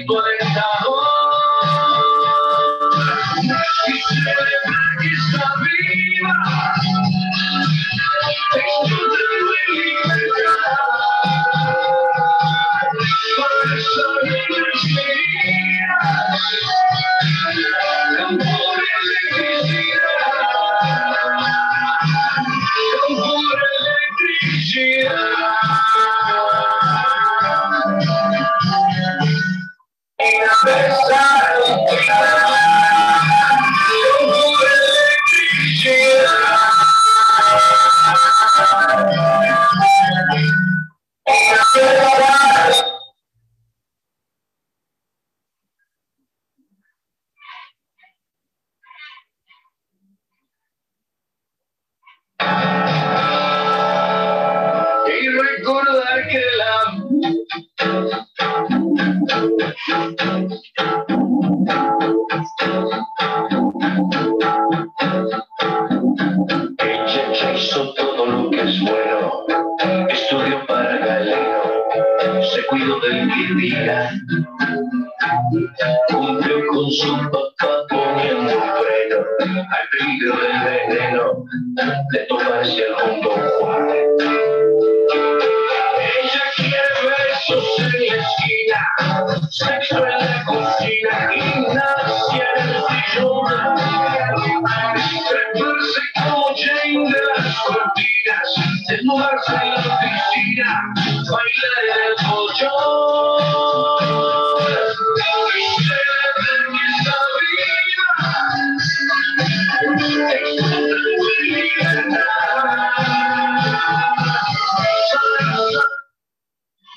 un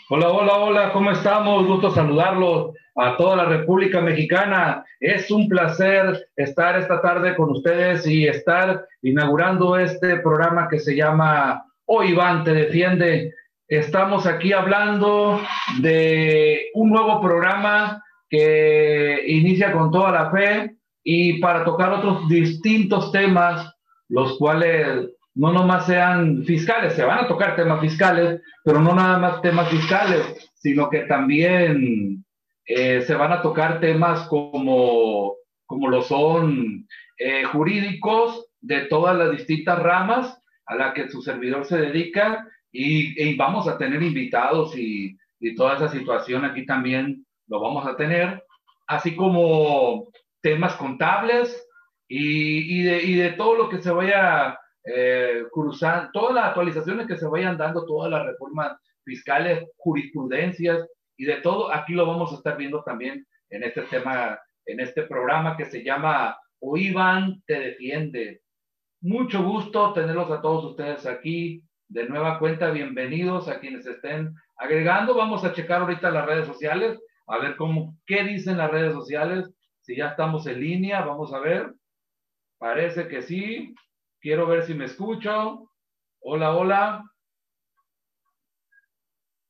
Hola, hola, hola, ¿cómo estamos? Gusto saludarlos a toda la República Mexicana. Es un placer estar esta tarde con ustedes y estar inaugurando este programa que se llama Hoy Iván te defiende. Estamos aquí hablando de un nuevo programa que inicia con toda la fe y para tocar otros distintos temas, los cuales no nomás sean fiscales, se van a tocar temas fiscales, pero no nada más temas fiscales, sino que también eh, se van a tocar temas como, como lo son eh, jurídicos de todas las distintas ramas a la que su servidor se dedica y, vamos a tener invitados y, y toda esa situación aquí también lo vamos a tener, así como temas contables y, y, de, de todo lo que se vaya eh, cruzando, todas las actualizaciones que se vayan dando, todas las reformas fiscales, jurisprudencias y de todo, aquí lo vamos a estar viendo también en este tema, en este programa que se llama O Iván te defiende. Mucho gusto tenerlos a todos ustedes aquí. De nueva cuenta, bienvenidos a quienes estén agregando. Vamos a checar ahorita las redes sociales, a ver cómo, qué dicen las redes sociales. Si ya estamos en línea, vamos a ver. Parece que sí. Quiero ver si me escucho. Hola, hola.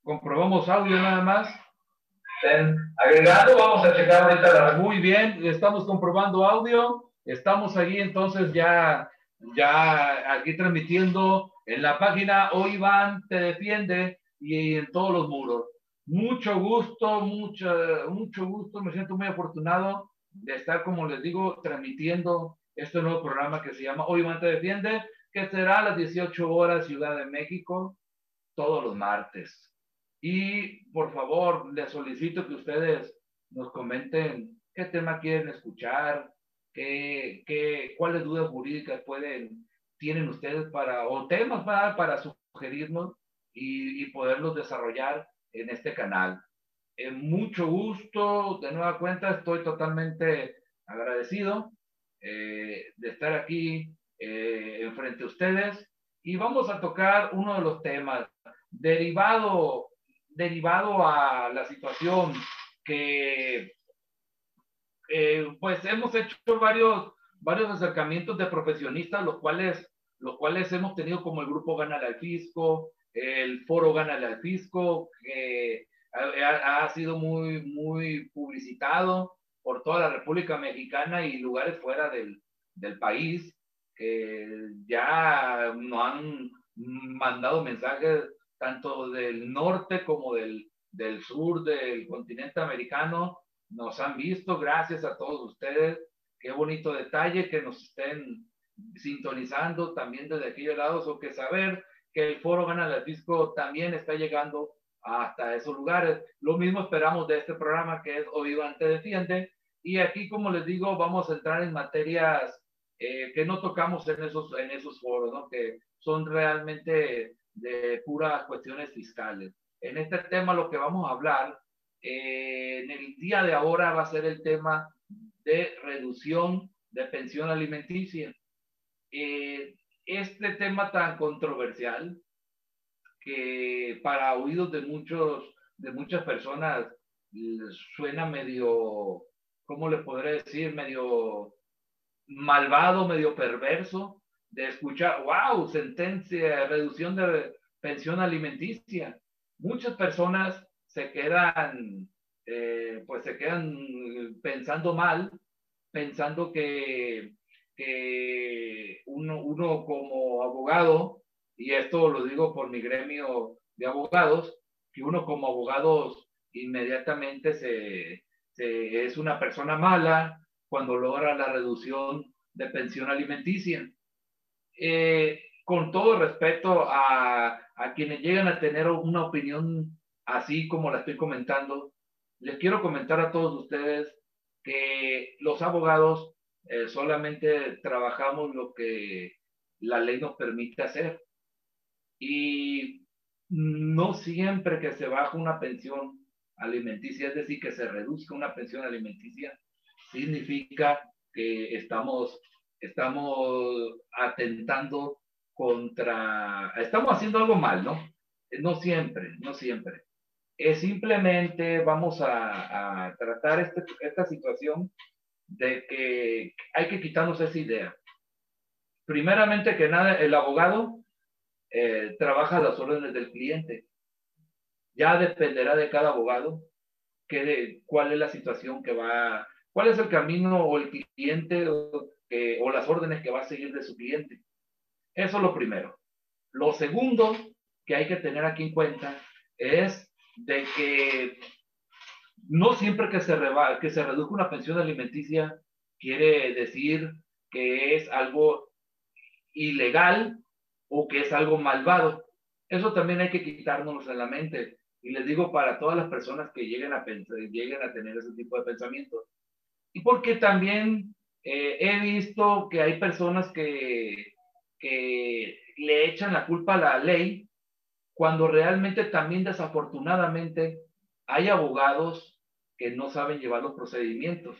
Comprobamos audio nada más. Estén agregando, vamos a checar ahorita. La... Muy bien, estamos comprobando audio. Estamos allí entonces ya, ya aquí transmitiendo en la página Hoy Iván te defiende y en todos los muros. Mucho gusto, mucho, mucho gusto. Me siento muy afortunado de estar, como les digo, transmitiendo este nuevo programa que se llama Hoy Iván te defiende, que será a las 18 horas Ciudad de México, todos los martes. Y por favor, les solicito que ustedes nos comenten qué tema quieren escuchar, qué, qué, cuáles dudas jurídicas pueden, tienen ustedes para, o temas para, para sugerirnos y, y poderlos desarrollar en este canal. En mucho gusto, de nueva cuenta, estoy totalmente agradecido eh, de estar aquí eh, enfrente a ustedes y vamos a tocar uno de los temas derivado, derivado a la situación que eh, pues hemos hecho varios, varios acercamientos de profesionistas, los cuales, los cuales hemos tenido como el grupo Gana al Fisco, el foro Gana al Fisco, que ha, ha sido muy, muy publicitado por toda la República Mexicana y lugares fuera del, del país, que ya nos han mandado mensajes tanto del norte como del, del sur del continente americano nos han visto. Gracias a todos ustedes. Qué bonito detalle que nos estén sintonizando también desde aquellos lados o que saber que el foro Gana la Disco también está llegando hasta esos lugares. Lo mismo esperamos de este programa que es Oviva Te Defiende. Y aquí, como les digo, vamos a entrar en materias eh, que no tocamos en esos, en esos foros, ¿no? que son realmente de puras cuestiones fiscales. En este tema lo que vamos a hablar eh, en el día de ahora va a ser el tema de reducción de pensión alimenticia. Eh, este tema tan controversial que para oídos de muchos de muchas personas suena medio, ¿cómo le podré decir? Medio malvado, medio perverso de escuchar, wow, sentencia, reducción de pensión alimenticia. Muchas personas se quedan, eh, pues se quedan pensando mal, pensando que, que uno, uno como abogado, y esto lo digo por mi gremio de abogados, que uno como abogados inmediatamente se, es una persona mala cuando logra la reducción de pensión alimenticia. Eh, con todo respeto a, a quienes llegan a tener una opinión así como la estoy comentando, les quiero comentar a todos ustedes que los abogados eh, solamente trabajamos lo que la ley nos permite hacer. Y no siempre que se baja una pensión alimenticia, es decir, que se reduzca una pensión alimenticia, significa que estamos, estamos atentando contra, estamos haciendo algo mal, ¿no? No siempre, no siempre. Es simplemente vamos a, tratar este, esta situación de que hay que quitarnos esa idea. Primeramente que nada, el abogado eh, trabaja las órdenes del cliente. Ya dependerá de cada abogado que, cuál es la situación que va, cuál es el camino o el cliente o las órdenes que va a seguir de su cliente. Eso es lo primero. Lo segundo que hay que tener aquí en cuenta es de que no siempre que se, reba, que se reduzca una pensión alimenticia quiere decir que es algo ilegal o que es algo malvado. Eso también hay que quitárnoslo en la mente. Y les digo para todas las personas que lleguen a, pensar, lleguen a tener ese tipo de pensamientos. Y porque también eh, he visto que hay personas que, que le echan la culpa a la ley cuando realmente también desafortunadamente hay abogados que no saben llevar los procedimientos.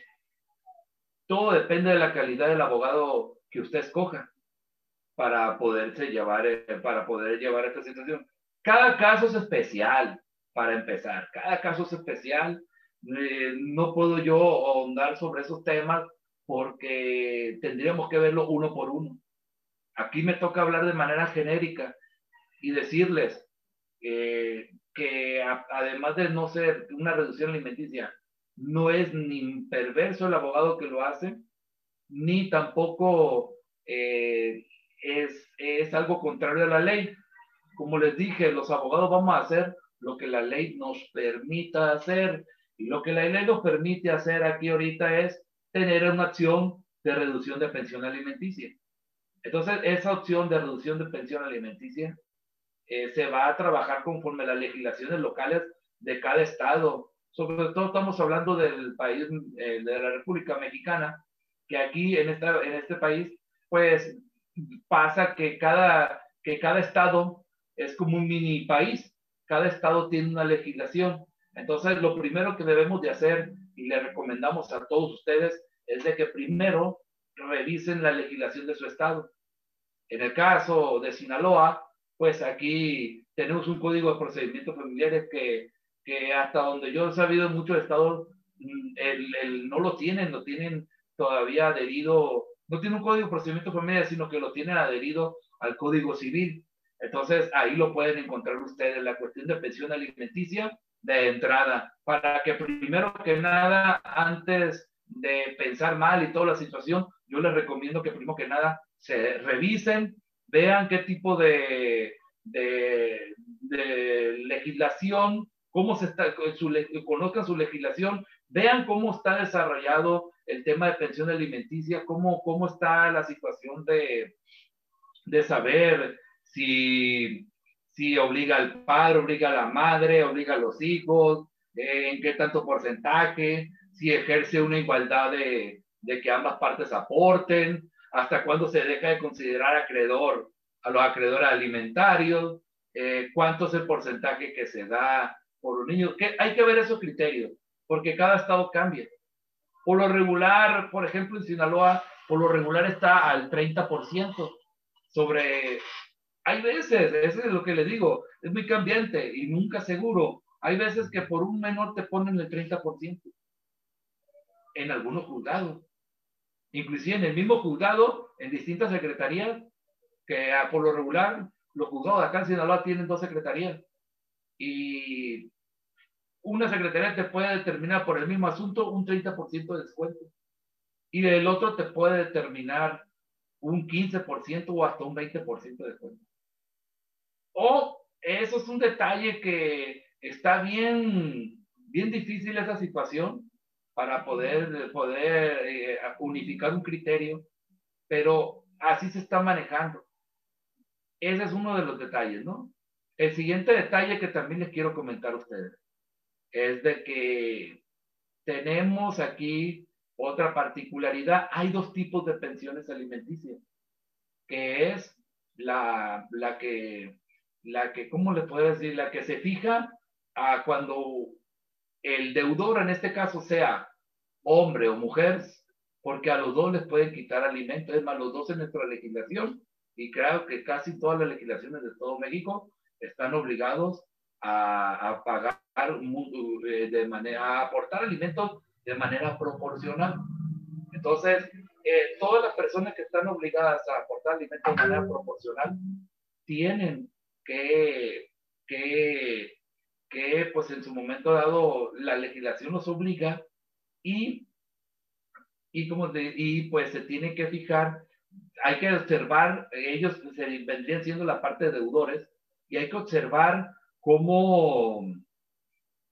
Todo depende de la calidad del abogado que usted escoja para poderse llevar, eh, para poder llevar esta situación. Cada caso es especial, para empezar. Cada caso es especial. Eh, no puedo yo ahondar sobre esos temas porque tendríamos que verlo uno por uno. Aquí me toca hablar de manera genérica y decirles que además de no ser una reducción alimenticia, no es ni perverso el abogado que lo hace, ni tampoco eh, es, es algo contrario a la ley. Como les dije, los abogados vamos a hacer lo que la ley nos permita hacer. Y lo que la ley nos permite hacer aquí ahorita es tener una acción de reducción de pensión alimenticia. Entonces, esa opción de reducción de pensión alimenticia eh, se va a trabajar conforme las legislaciones locales de cada estado. Sobre todo estamos hablando del país, eh, de la República Mexicana, que aquí en, esta, en este país, pues pasa que cada, que cada estado es como un mini país. Cada estado tiene una legislación. Entonces, lo primero que debemos de hacer y le recomendamos a todos ustedes es de que primero revisen la legislación de su estado. En el caso de Sinaloa, pues aquí tenemos un código de procedimientos familiares que, que hasta donde yo he sabido muchos estados mm, el, el, no lo tienen, lo tienen todavía adherido, no tiene un código de procedimientos familiares, sino que lo tienen adherido al código civil. Entonces ahí lo pueden encontrar ustedes, la cuestión de pensión alimenticia de entrada, para que primero que nada, antes de pensar mal y toda la situación, yo les recomiendo que primero que nada se revisen, vean qué tipo de, legislación cómo se está, su, conozcan su legislación, vean cómo está desarrollado el tema de pensión alimenticia, cómo, cómo está la situación de, de saber si, si obliga al padre, obliga a la madre, obliga a los hijos, eh, en qué tanto porcentaje, si ejerce una igualdad de que ambas partes aporten, hasta cuándo se deja de considerar acreedor a los acreedores alimentarios, eh, cuánto es el porcentaje que se da por los niños. Hay que ver esos criterios, porque cada estado cambia. Por lo regular, por ejemplo, en Sinaloa, por lo regular está al 30% sobre... Hay veces, eso es lo que le digo, es muy cambiante y nunca seguro. Hay veces que por un menor te ponen el 30% en algunos juzgados. Inclusive en el mismo juzgado, en distintas secretarías, que por lo regular los juzgados de acá en Sinaloa tienen dos secretarías. Y una secretaría te puede determinar por el mismo asunto un 30% de descuento. Y el otro te puede determinar un 15% o hasta un 20% de descuento. O eso es un detalle que está bien, bien difícil esa situación para poder, poder eh, unificar un criterio, pero así se está manejando. Ese es uno de los detalles, ¿no? El siguiente detalle que también les quiero comentar a ustedes es de que tenemos aquí otra particularidad. Hay dos tipos de pensiones alimenticias, que es la, la que, la que, ¿cómo le puedo decir? La que se fija a cuando el deudor, en este caso, sea hombre o mujer, porque a los dos les pueden quitar alimentos, es más, los dos en nuestra legislación, y creo que casi todas las legislaciones de todo México están obligados a, pagar eh, de manera, a aportar alimentos de manera proporcional. Entonces, eh, todas las personas que están obligadas a aportar alimentos de manera proporcional tienen que, que, que, pues en su momento dado, la legislación los obliga y, y, como y pues se tiene que fijar, hay que observar, ellos se vendrían siendo la parte de deudores, y hay que observar cómo,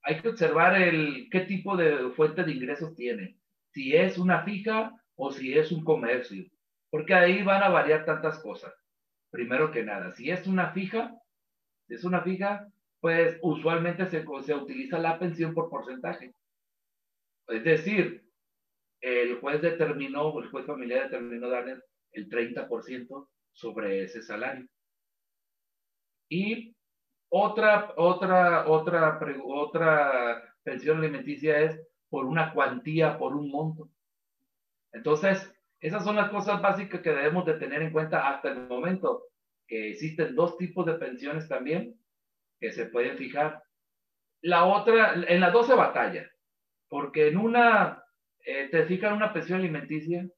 hay que observar el, qué tipo de fuente de ingresos tiene, si es una fija o si es un comercio, porque ahí van a variar tantas cosas. Primero que nada, si es una fija, es una fija, pues usualmente se, se utiliza la pensión por porcentaje. Es decir, el juez determinó, el juez familiar determinó darle el 30% sobre ese salario. Y otra, otra, otra, otra pensión alimenticia es por una cuantía, por un monto. Entonces, esas son las cosas básicas que debemos de tener en cuenta hasta el momento, que existen dos tipos de pensiones también que se pueden fijar. La otra, en las dos se batalla. Porque en una eh, te fijan una pensión alimenticia,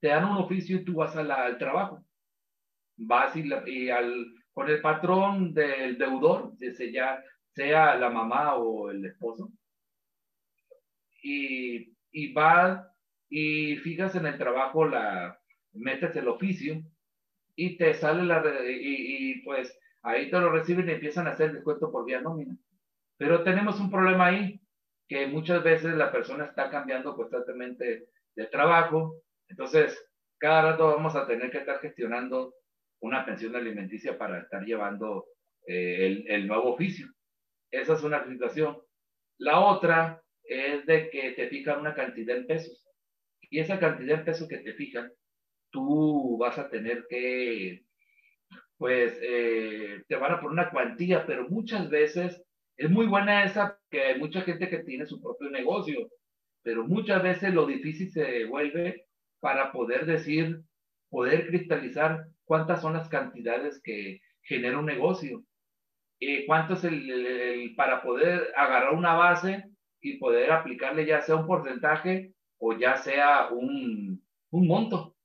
te dan un oficio y tú vas al trabajo. Vas y, al, con el patrón del deudor, sea, sea la mamá o el esposo, y, y vas y fijas en el trabajo, la, metes el oficio y te sale la, y, y pues ahí te lo reciben y empiezan a hacer descuento por vía nómina. Pero tenemos un problema ahí, que muchas veces la persona está cambiando constantemente de trabajo, entonces cada rato vamos a tener que estar gestionando una pensión alimenticia para estar llevando eh, el, el, nuevo oficio. Esa es una situación. La otra es de que te fijan una cantidad en pesos. Y esa cantidad en pesos que te fijan, tú vas a tener que, pues, eh, te van a poner una cuantía, pero muchas veces es muy buena esa, que hay mucha gente que tiene su propio negocio, pero muchas veces lo difícil se vuelve para poder decir, poder cristalizar cuántas son las cantidades que genera un negocio. y ¿Cuánto es el, para poder agarrar una base y poder aplicarle ya sea un porcentaje o ya sea un, un monto?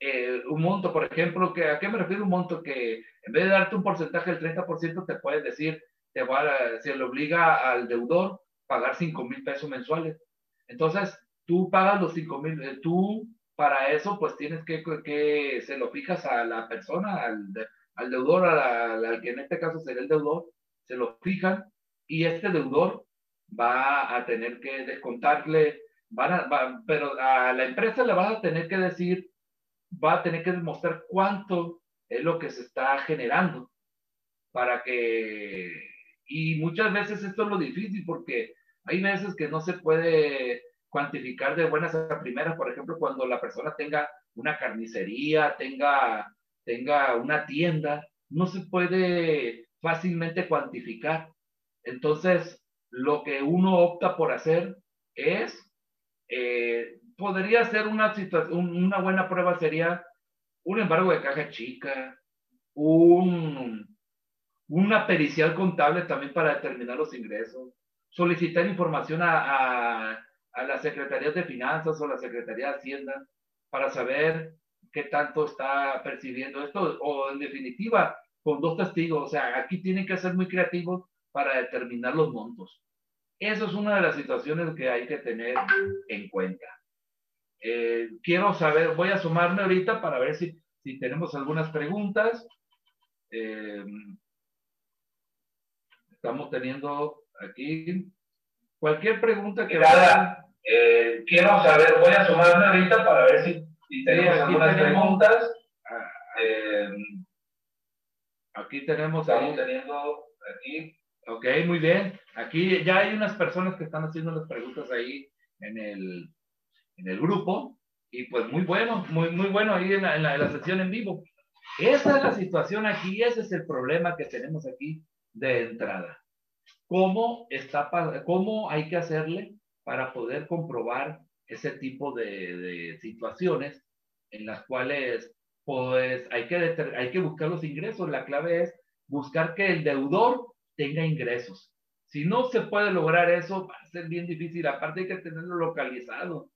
Eh, un monto, por ejemplo, que, ¿a qué me refiero un monto? Que en vez de darte un porcentaje del 30%, te puedes decir, te va se le obliga al deudor pagar 5 mil pesos mensuales. Entonces, tú pagas los 5 mil, eh, tú para eso pues tienes que, que se lo fijas a la persona, al, al deudor, al, que en este caso sería el deudor, se lo fijan y este deudor va a tener que descontarle, van a, pero a la empresa le vas a tener que decir, va a tener que demostrar cuánto es lo que se está generando para que, y muchas veces esto es lo difícil porque hay veces que no se puede cuantificar de buenas a primeras, por ejemplo, cuando la persona tenga una carnicería, tenga, tenga una tienda, no se puede fácilmente cuantificar. Entonces, lo que uno opta por hacer es, eh, podría ser una situación, una buena prueba sería un embargo de caja chica, un, una pericial contable también para determinar los ingresos, solicitar información a, a, la Secretaría de Finanzas o la Secretaría de Hacienda para saber qué tanto está percibiendo esto, o en definitiva, con dos testigos. O sea, aquí tienen que ser muy creativos para determinar los montos. Eso es una de las situaciones que hay que tener en cuenta. Eh, quiero saber, voy a sumarme ahorita para ver si, si tenemos algunas preguntas. Eh, estamos teniendo aquí cualquier pregunta que Nada, eh, quiero saber, voy a sumarme ahorita para ver si, si tenemos algunas preguntas. Eh, aquí tenemos, estamos teniendo aquí. Ok, muy bien. Aquí ya hay unas personas que están haciendo las preguntas ahí en el, en el grupo. Y pues muy bueno, muy, muy bueno ahí en la, en, la, en la sesión en vivo. Esa es la situación aquí, ese es el problema que tenemos aquí de entrada. ¿Cómo, está, cómo hay que hacerle para poder comprobar ese tipo de, situaciones en las cuales pues hay que, hay que buscar los ingresos? La clave es buscar que el deudor tenga ingresos. Si no se puede lograr eso, va a ser bien difícil. Aparte hay que tenerlo localizado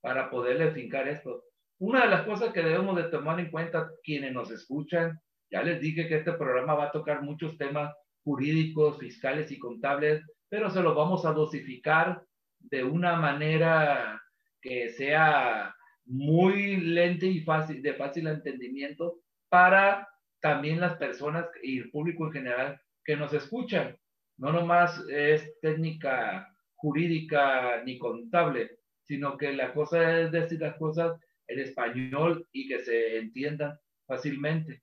para poderle fincar esto. Una de las cosas que debemos de tomar en cuenta quienes nos escuchan, ya les dije que este programa va a tocar muchos temas jurídicos, fiscales y contables, pero se los vamos a dosificar de una manera que sea muy lenta y fácil, de fácil entendimiento para también las personas y el público en general que nos escuchan. No nomás es técnica jurídica ni contable, sino que la cosa es decir las cosas en español y que se entiendan fácilmente.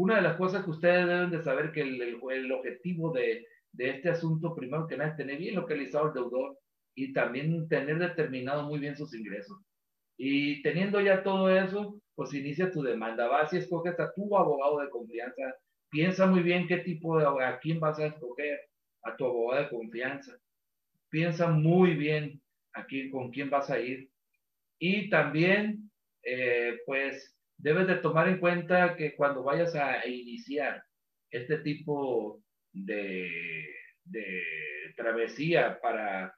Una de las cosas que ustedes deben de saber que el, el, el objetivo de, de, este asunto, primero que nada, es tener bien localizado el deudor y también tener determinado muy bien sus ingresos. Y teniendo ya todo eso, pues inicia tu demanda. Vas y escoges a tu abogado de confianza. Piensa muy bien qué tipo de abogado, a quién vas a escoger, a tu abogado de confianza. Piensa muy bien aquí con quién vas a ir. Y también, eh, pues, debes de tomar en cuenta que cuando vayas a iniciar este tipo de, de travesía para,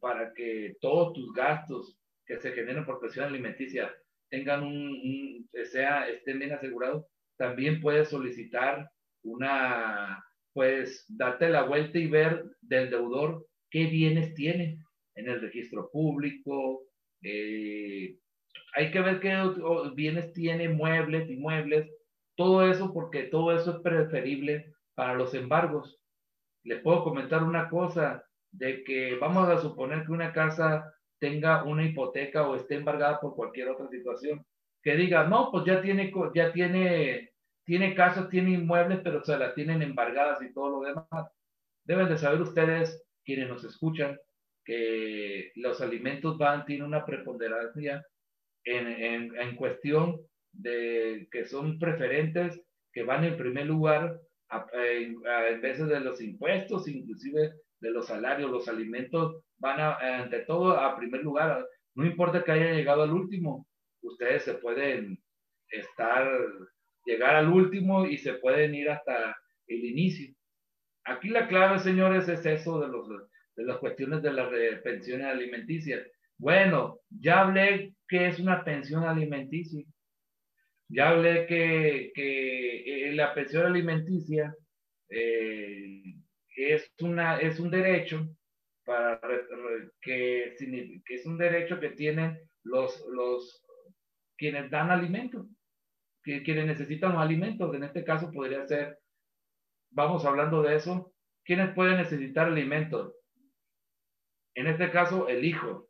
para que todos tus gastos que se generen por presión alimenticia tengan un, sea, estén bien asegurados, también puedes solicitar una, pues, darte la vuelta y ver del deudor qué bienes tiene en el registro público, eh, hay que ver qué bienes tiene, muebles, inmuebles, todo eso, porque todo eso es preferible para los embargos. Les puedo comentar una cosa, de que vamos a suponer que una casa tenga una hipoteca o esté embargada por cualquier otra situación, que diga, no, pues ya tiene, ya tiene, tiene casas, tiene inmuebles, pero se la tienen embargadas y todo lo demás. Deben de saber ustedes, quienes nos escuchan, que los alimentos van, tienen una preponderancia en, en, en, cuestión de que son preferentes, que van en primer lugar en veces de los impuestos, inclusive de los salarios, los alimentos van ante todo a primer lugar. No importa que haya llegado al último, ustedes se pueden estar, llegar al último y se pueden ir hasta el inicio. Aquí la clave, señores, es eso de, los, de las cuestiones de las pensiones alimenticias. Bueno, ya hablé que es una pensión alimenticia. Ya hablé que, eh, la pensión alimenticia eh, es, una, es un derecho para que, que, es un derecho que tienen los, los quienes dan alimentos, que, quienes necesitan alimentos. En este caso podría ser, vamos hablando de eso, ¿quiénes pueden necesitar alimentos? En este caso, el hijo.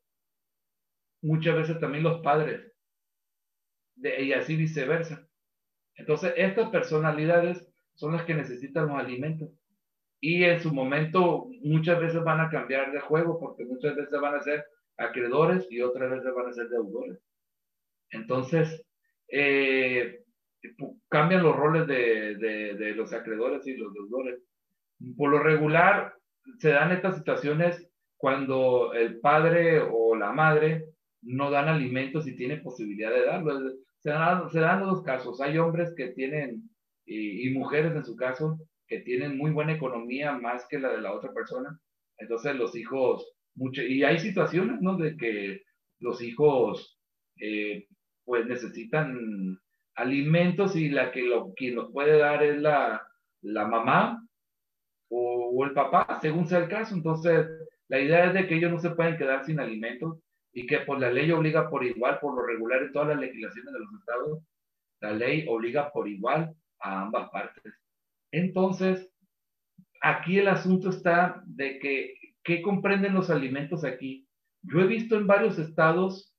Muchas veces también los padres. y así viceversa. Entonces, estas personalidades son las que necesitan los alimentos. Y en su momento muchas veces van a cambiar de juego porque muchas veces van a ser acreedores y otras veces van a ser deudores. Entonces, eh, cambian los roles de, de, los acreedores y los deudores. Por lo regular, se dan estas situaciones cuando el padre o la madre no dan alimentos y tienen posibilidad de darlos. Se dan, se dan los casos. Hay hombres que tienen, y, y, mujeres en su caso, que tienen muy buena economía más que la de la otra persona. Entonces los hijos, mucho, y hay situaciones, ¿no? De que los hijos, eh, pues necesitan alimentos y la que lo, quien los puede dar es la, la mamá o, o, el papá, según sea el caso. Entonces, la idea es de que ellos no se pueden quedar sin alimentos y que por la ley obliga por igual, por lo regular en todas las legislaciones de los estados, la ley obliga por igual a ambas partes. Entonces, aquí el asunto está de que, ¿qué comprenden los alimentos aquí? Yo he visto en varios estados,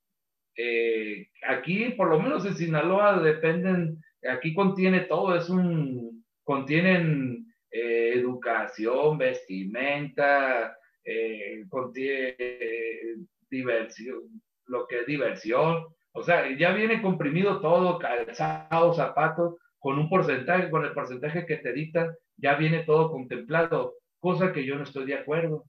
eh, aquí por lo menos en Sinaloa dependen, aquí contiene todo, es un, contienen eh, educación, vestimenta, eh, contiene diversión, lo que es diversión, o sea, ya viene comprimido todo, calzado, zapatos, con un porcentaje, con el porcentaje que te dictan, ya viene todo contemplado, cosa que yo no estoy de acuerdo,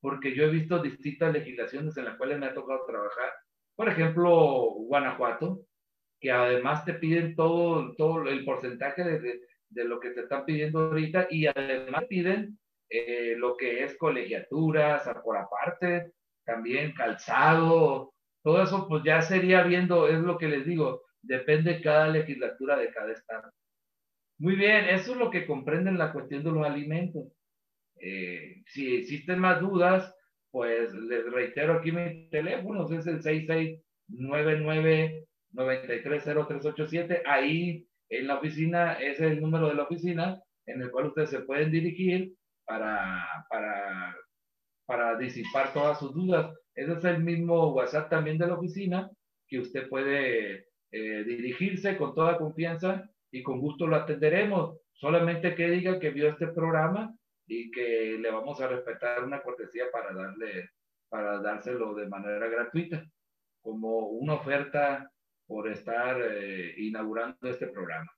porque yo he visto distintas legislaciones en las cuales me ha tocado trabajar. Por ejemplo, Guanajuato, que además te piden todo, todo el porcentaje de, lo que te están pidiendo ahorita y además piden eh, lo que es colegiaturas por aparte, también calzado, todo eso pues ya sería viendo, es lo que les digo, depende cada legislatura de cada estado. Muy bien, eso es lo que comprenden la cuestión de los alimentos. Eh, si existen más dudas, pues les reitero aquí mi teléfono, es el 6699-930387. Ahí en la oficina, ese es el número de la oficina en el cual ustedes se pueden dirigir para, para, para disipar todas sus dudas. Ese es el mismo WhatsApp también de la oficina que usted puede eh, dirigirse con toda confianza y con gusto lo atenderemos. Solamente que diga que vio este programa y que le vamos a respetar una cortesía para darle, para dárselo de manera gratuita, como una oferta por estar eh, inaugurando este programa.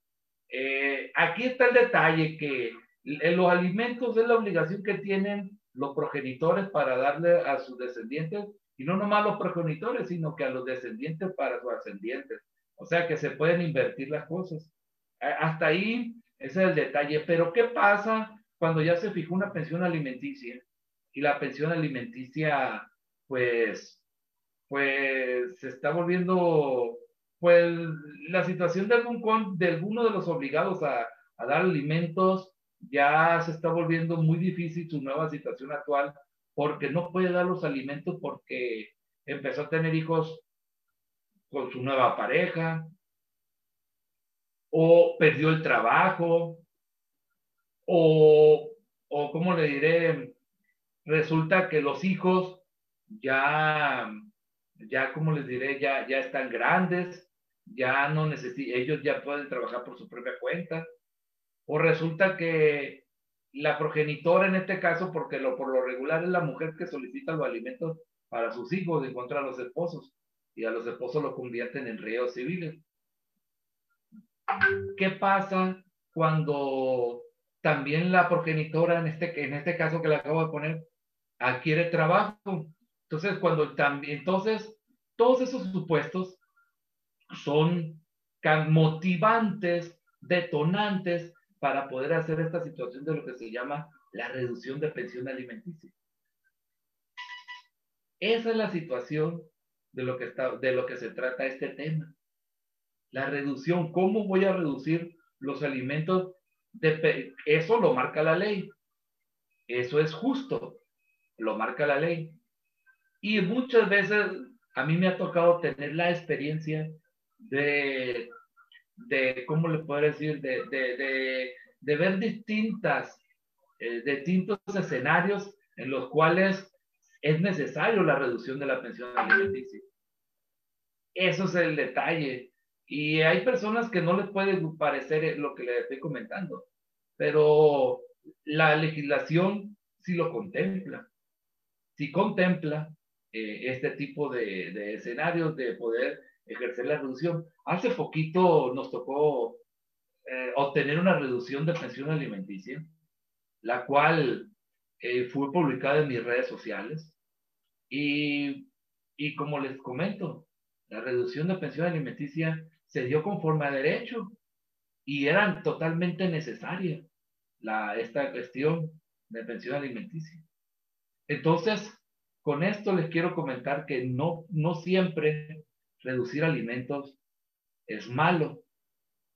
Eh, aquí está el detalle que los alimentos es la obligación que tienen los progenitores para darle a sus descendientes, y no nomás los progenitores, sino que a los descendientes para sus ascendientes. O sea que se pueden invertir las cosas. Hasta ahí ese es el detalle. Pero ¿qué pasa cuando ya se fijó una pensión alimenticia? Y la pensión alimenticia, pues, pues se está volviendo, pues, la situación de, algún, de alguno de los obligados a, a dar alimentos ya se está volviendo muy difícil su nueva situación actual porque no puede dar los alimentos porque empezó a tener hijos con su nueva pareja, o perdió el trabajo, o, o ¿cómo le diré? Resulta que los hijos ya, ya, ¿cómo les diré? Ya, ya están grandes, ya no necesitan, ellos ya pueden trabajar por su propia cuenta, o resulta que la progenitora en este caso, porque lo, por lo regular es la mujer que solicita los alimentos para sus hijos en contra de los esposos, y a los esposos lo convierten en reos civiles. ¿Qué pasa cuando también la progenitora, en este, en este caso que le acabo de poner, adquiere trabajo? Entonces, cuando también, entonces, todos esos supuestos son motivantes, detonantes para poder hacer esta situación de lo que se llama la reducción de pensión alimenticia. Esa es la situación de lo que, está, de lo que se trata este tema. La reducción, ¿cómo voy a reducir los alimentos? De, eso lo marca la ley. Eso es justo, lo marca la ley. Y muchas veces a mí me ha tocado tener la experiencia de, de ¿cómo le puedo decir? De, de, de, ver distintas eh, distintos escenarios en los cuales es necesario la reducción de la pensión alimenticia. Eso es el detalle. Y hay personas que no les puede parecer lo que le estoy comentando, pero la legislación sí lo contempla. Sí contempla eh, este tipo de, escenarios de poder ejercer la reducción. Hace poquito nos tocó eh, obtener una reducción de pensión alimenticia, la cual eh, fue publicada en mis redes sociales. Y, y como les comento, la reducción de pensión alimenticia se dio conforme a derecho y era totalmente necesaria la, esta cuestión de pensión alimenticia. Entonces, con esto les quiero comentar que no, no siempre reducir alimentos es malo.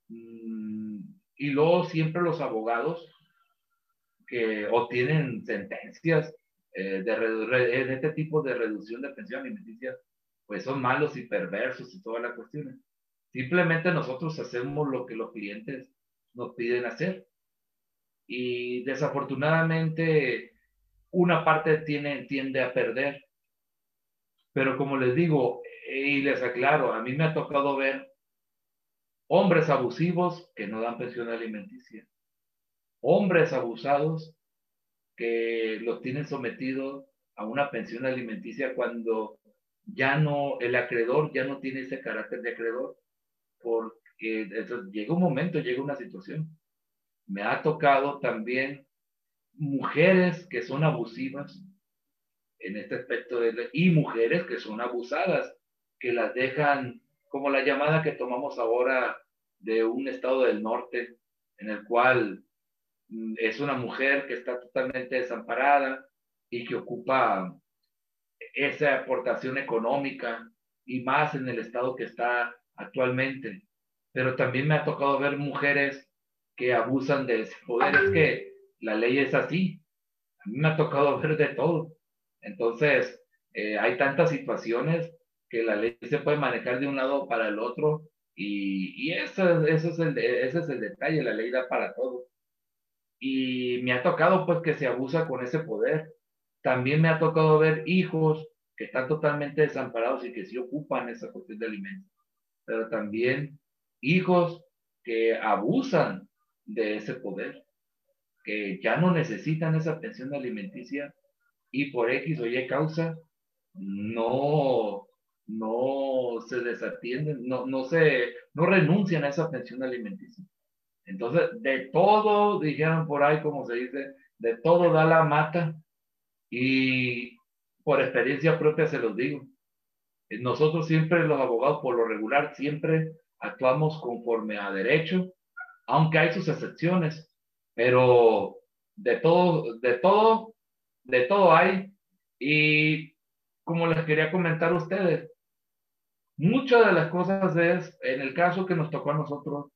Mm, y luego siempre los abogados que obtienen sentencias eh, de, de, este tipo de reducción de pensión alimenticia, pues son malos y perversos y todas las cuestiones. Simplemente nosotros hacemos lo que los clientes nos piden hacer. Y desafortunadamente una parte tiene, tiende a perder. Pero como les digo, y les aclaro, a mí me ha tocado ver hombres abusivos que no dan pensión alimenticia, hombres abusados que los tienen sometidos a una pensión alimenticia cuando ya no, el acreedor ya no tiene ese carácter de acreedor, porque llega un momento, llega una situación. Me ha tocado también mujeres que son abusivas en este aspecto de, y mujeres que son abusadas que las dejan, como la llamada que tomamos ahora de un estado del norte, en el cual mm, es una mujer que está totalmente desamparada y que ocupa esa aportación económica y más en el estado que está actualmente. Pero también me ha tocado ver mujeres que abusan de ese poder. Es que la ley es así. A mí me ha tocado ver de todo. Entonces, eh, hay tantas situaciones que la ley se puede manejar de un lado para el otro y, y eso, eso es el, ese es el detalle, la ley da para todo. Y me ha tocado pues que se abusa con ese poder. También me ha tocado ver hijos que están totalmente desamparados y que sí ocupan esa cuestión de alimentos. Pero también hijos que abusan de ese poder, que ya no necesitan esa pensión alimenticia y por X o Y causa no no se desatienden, no, no, se, no renuncian a esa pensión alimenticia. Entonces, de todo, dijeron por ahí, como se dice, de todo da la mata y por experiencia propia se los digo. Nosotros siempre, los abogados, por lo regular, siempre actuamos conforme a derecho, aunque hay sus excepciones, pero de todo, de todo, de todo hay. Y como les quería comentar a ustedes, Muchas de las cosas es, en el caso que nos tocó a nosotros,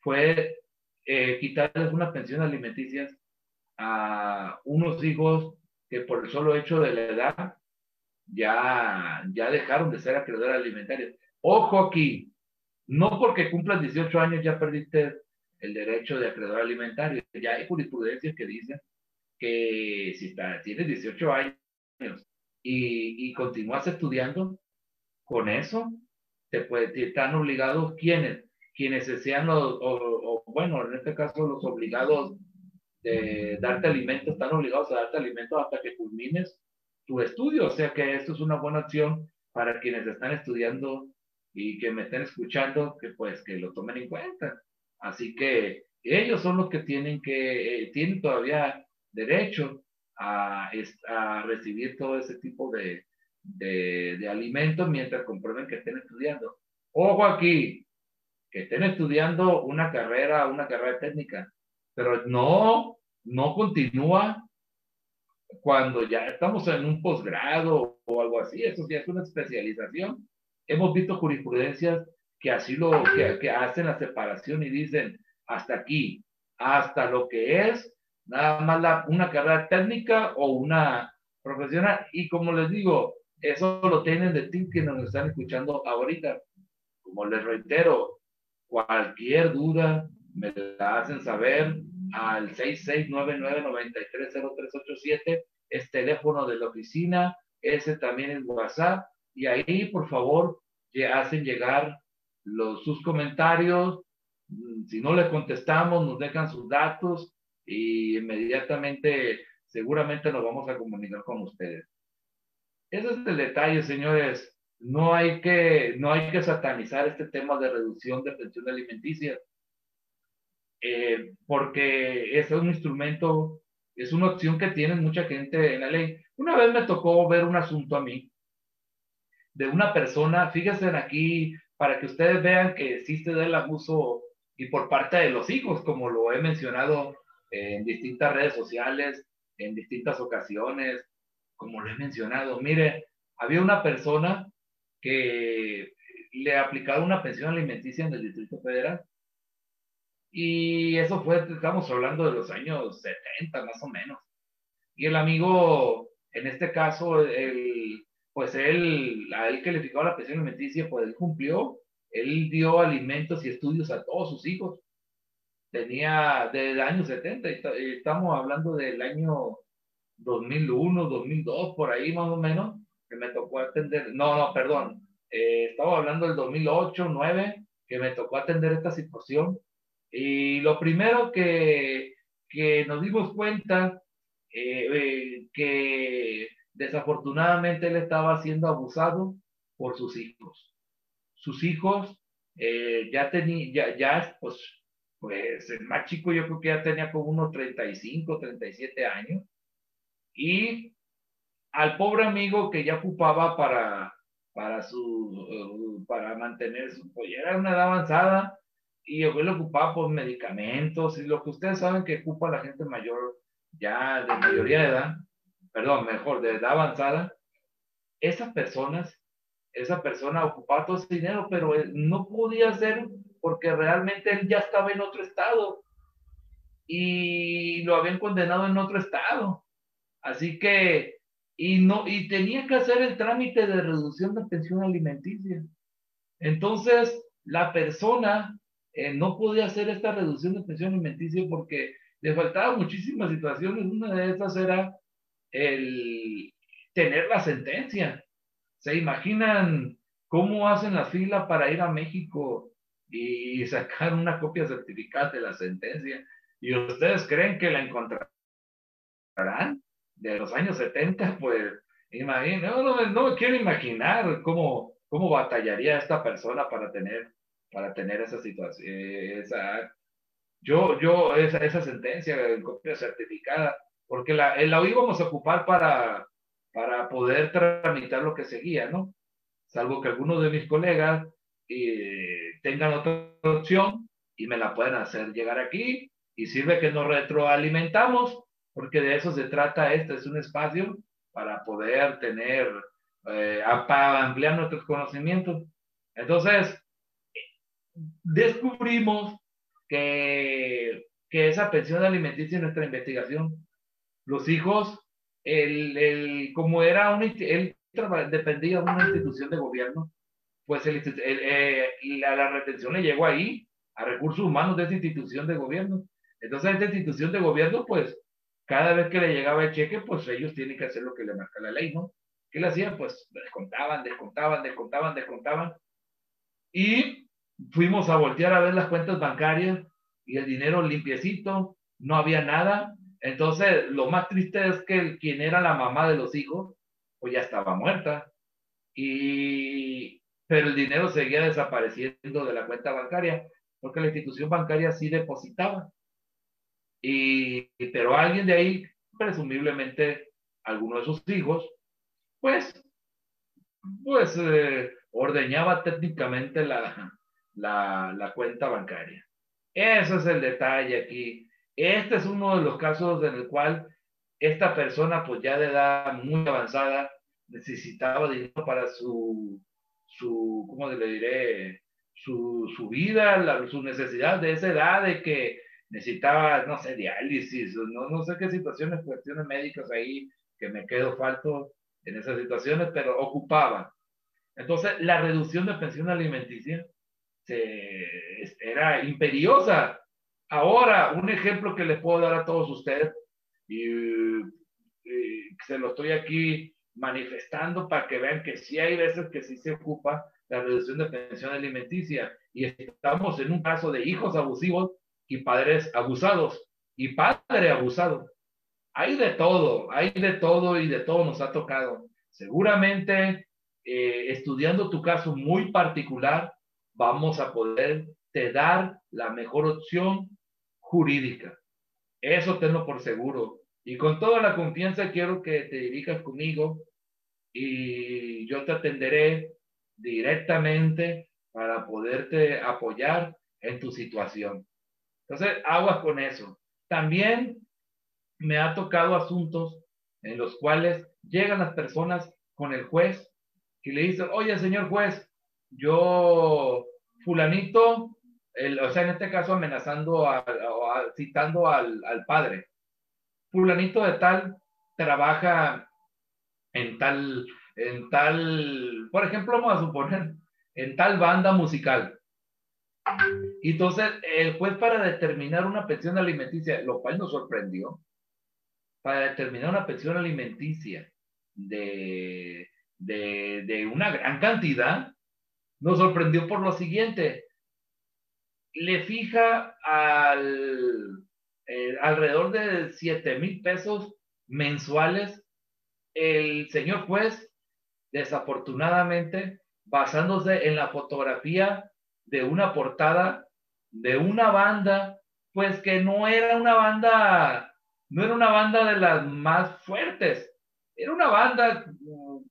fue eh, quitarles una pensión alimenticia a unos hijos que por el solo hecho de la edad ya, ya dejaron de ser acreedores alimentarios. Ojo aquí, no porque cumplas 18 años ya perdiste el derecho de acreedor alimentario. Ya hay jurisprudencias que dicen que si tienes 18 años y, y continúas estudiando, con eso te puede, están obligados quienes, quienes sean los, o, bueno, en este caso los obligados de darte alimentos, están obligados a darte alimentos hasta que culmines tu estudio. O sea que esto es una buena opción para quienes están estudiando y que me estén escuchando, que pues que lo tomen en cuenta. Así que ellos son los que tienen que, eh, tienen todavía derecho a, a recibir todo ese tipo de, de, alimentos mientras comprueben que estén estudiando. Ojo aquí, que estén estudiando una carrera, una carrera técnica, pero no, no continúa cuando ya estamos en un posgrado o algo así, eso ya es una especialización. Hemos visto jurisprudencias que así lo, que, que hacen la separación y dicen hasta aquí, hasta lo que es nada más la, una carrera técnica o una profesional. Y como les digo, eso lo tienen de ti que nos están escuchando ahorita. Como les reitero, cualquier duda me la hacen saber al 6699-930387, es teléfono de la oficina, ese también es WhatsApp, y ahí, por favor, hacen llegar los, sus comentarios, mm, si no les contestamos, nos dejan sus datos y inmediatamente seguramente nos vamos a comunicar con ustedes. Ese es el detalle, señores. No hay que, no hay que satanizar este tema de reducción de pensión alimenticia, eh, porque es un instrumento, es una opción que tiene mucha gente en la ley. Una vez me tocó ver un asunto a mí de una persona, fíjense aquí, para que ustedes vean que existe el abuso y por parte de los hijos, como lo he mencionado en distintas redes sociales, en distintas ocasiones, como lo he mencionado. Mire, había una persona que le aplicaba una pensión alimenticia en el Distrito Federal. Y eso fue, estamos hablando de los años 70 más o menos. Y el amigo, en este caso, el, pues él, a él que le aplicaba la pensión alimenticia, pues él cumplió, él dio alimentos y estudios a todos sus hijos. Tenía desde el año 70, estamos hablando del año 2001, 2002, por ahí más o menos, que me tocó atender, no, no, perdón, eh, estaba hablando del 2008, 2009, que me tocó atender esta situación. Y lo primero que, que nos dimos cuenta, eh, eh, que desafortunadamente él estaba siendo abusado por sus hijos. Sus hijos ya tenía, ya, ya, pues, pues el más chico yo creo que ya tenía como unos 35, 37 años. Y al pobre amigo que ya ocupaba para, para, su, eh, para mantener su pollera, era una edad avanzada y yo lo ocupaba por medicamentos y lo que ustedes saben que ocupa la gente mayor ya de mayoría de edad, perdón, mejor, de edad avanzada, esas personas, esa persona ocupaba todo ese dinero, pero no podía hacer porque realmente él ya estaba en otro estado y lo habían condenado en otro estado. Así que, y no, y tenía que hacer el trámite de reducción de pensión alimenticia. Entonces, la persona eh, no podía hacer esta reducción de pensión alimenticia porque le faltaban muchísimas situaciones. Una de esas era el tener la sentencia. ¿Se imaginan cómo hacen la fila para ir a México y sacar una copia certificada de la sentencia? ¿Y ustedes creen que la encontrarán? de los años 70, pues, imagínate, no, no, me quiero imaginar cómo, cómo batallaría esta persona para tener, para tener esa situación, esa, yo, yo, esa, esa sentencia en copia certificada, porque la, la íbamos a ocupar para, para poder tramitar lo que seguía, ¿no? Salvo que algunos de mis colegas tengan otra opción y me la pueden hacer llegar aquí y sirve que nos retroalimentamos porque de eso se trata. Este es un espacio para poder tener, eh, para ampliar nuestros conocimientos. Entonces, descubrimos que, que esa pensión alimenticia en nuestra investigación, los hijos, el, el, como era un, él dependía de una institución de gobierno, pues el, eh, la, la retención le llegó ahí, a recursos humanos de esa institución de gobierno. Entonces, esta institución de gobierno, pues, cada vez que le llegaba el cheque, pues ellos tienen que hacer lo que le marca la ley, ¿no? ¿Qué le hacían? Pues descontaban, descontaban, descontaban, descontaban. Y fuimos a voltear a ver las cuentas bancarias y el dinero limpiecito, no había nada. Entonces, lo más triste es que quien era la mamá de los hijos, pues ya estaba muerta. Y, pero el dinero seguía desapareciendo de la cuenta bancaria, porque la institución bancaria sí depositaba. Y, pero alguien de ahí, presumiblemente alguno de sus hijos, pues, pues eh, ordeñaba técnicamente la, la, la cuenta bancaria. Ese es el detalle aquí. Este es uno de los casos en el cual esta persona, pues ya de edad muy avanzada, necesitaba dinero para su, su ¿cómo le diré? Su, su vida, la, su necesidad de esa edad de que necesitaba, no sé, diálisis, no, no sé qué situaciones, cuestiones médicas ahí, que me quedo falto en esas situaciones, pero ocupaba. Entonces, la reducción de pensión alimenticia se, era imperiosa. Ahora, un ejemplo que les puedo dar a todos ustedes, y, se lo estoy aquí manifestando para que vean que sí hay veces que sí se ocupa la reducción de pensión alimenticia y estamos en un caso de hijos abusivos y padres abusados y padre abusado. Hay de todo, hay de todo y de todo nos ha tocado. Seguramente eh, estudiando tu caso muy particular, vamos a poder te dar la mejor opción jurídica. Eso tengo por seguro. Y con toda la confianza quiero que te dirijas conmigo y yo te atenderé directamente para poderte apoyar en tu situación. Entonces, aguas con eso. También me ha tocado asuntos en los cuales llegan las personas con el juez y le dicen, oye, señor juez, yo, fulanito, el, o sea, en este caso amenazando, a, citando al, al padre, fulanito de tal trabaja en tal, en tal, por ejemplo, vamos a suponer, en tal banda musical. Y entonces, el juez para determinar una pensión alimenticia, lo cual nos sorprendió, para determinar una pensión alimenticia de, de, de una gran cantidad, nos sorprendió por lo siguiente. Le fija al, eh, alrededor de 7 mil pesos mensuales el señor juez, desafortunadamente, basándose en la fotografía de una portada de una banda, pues que no era una banda, no era una banda de las más fuertes, era una banda,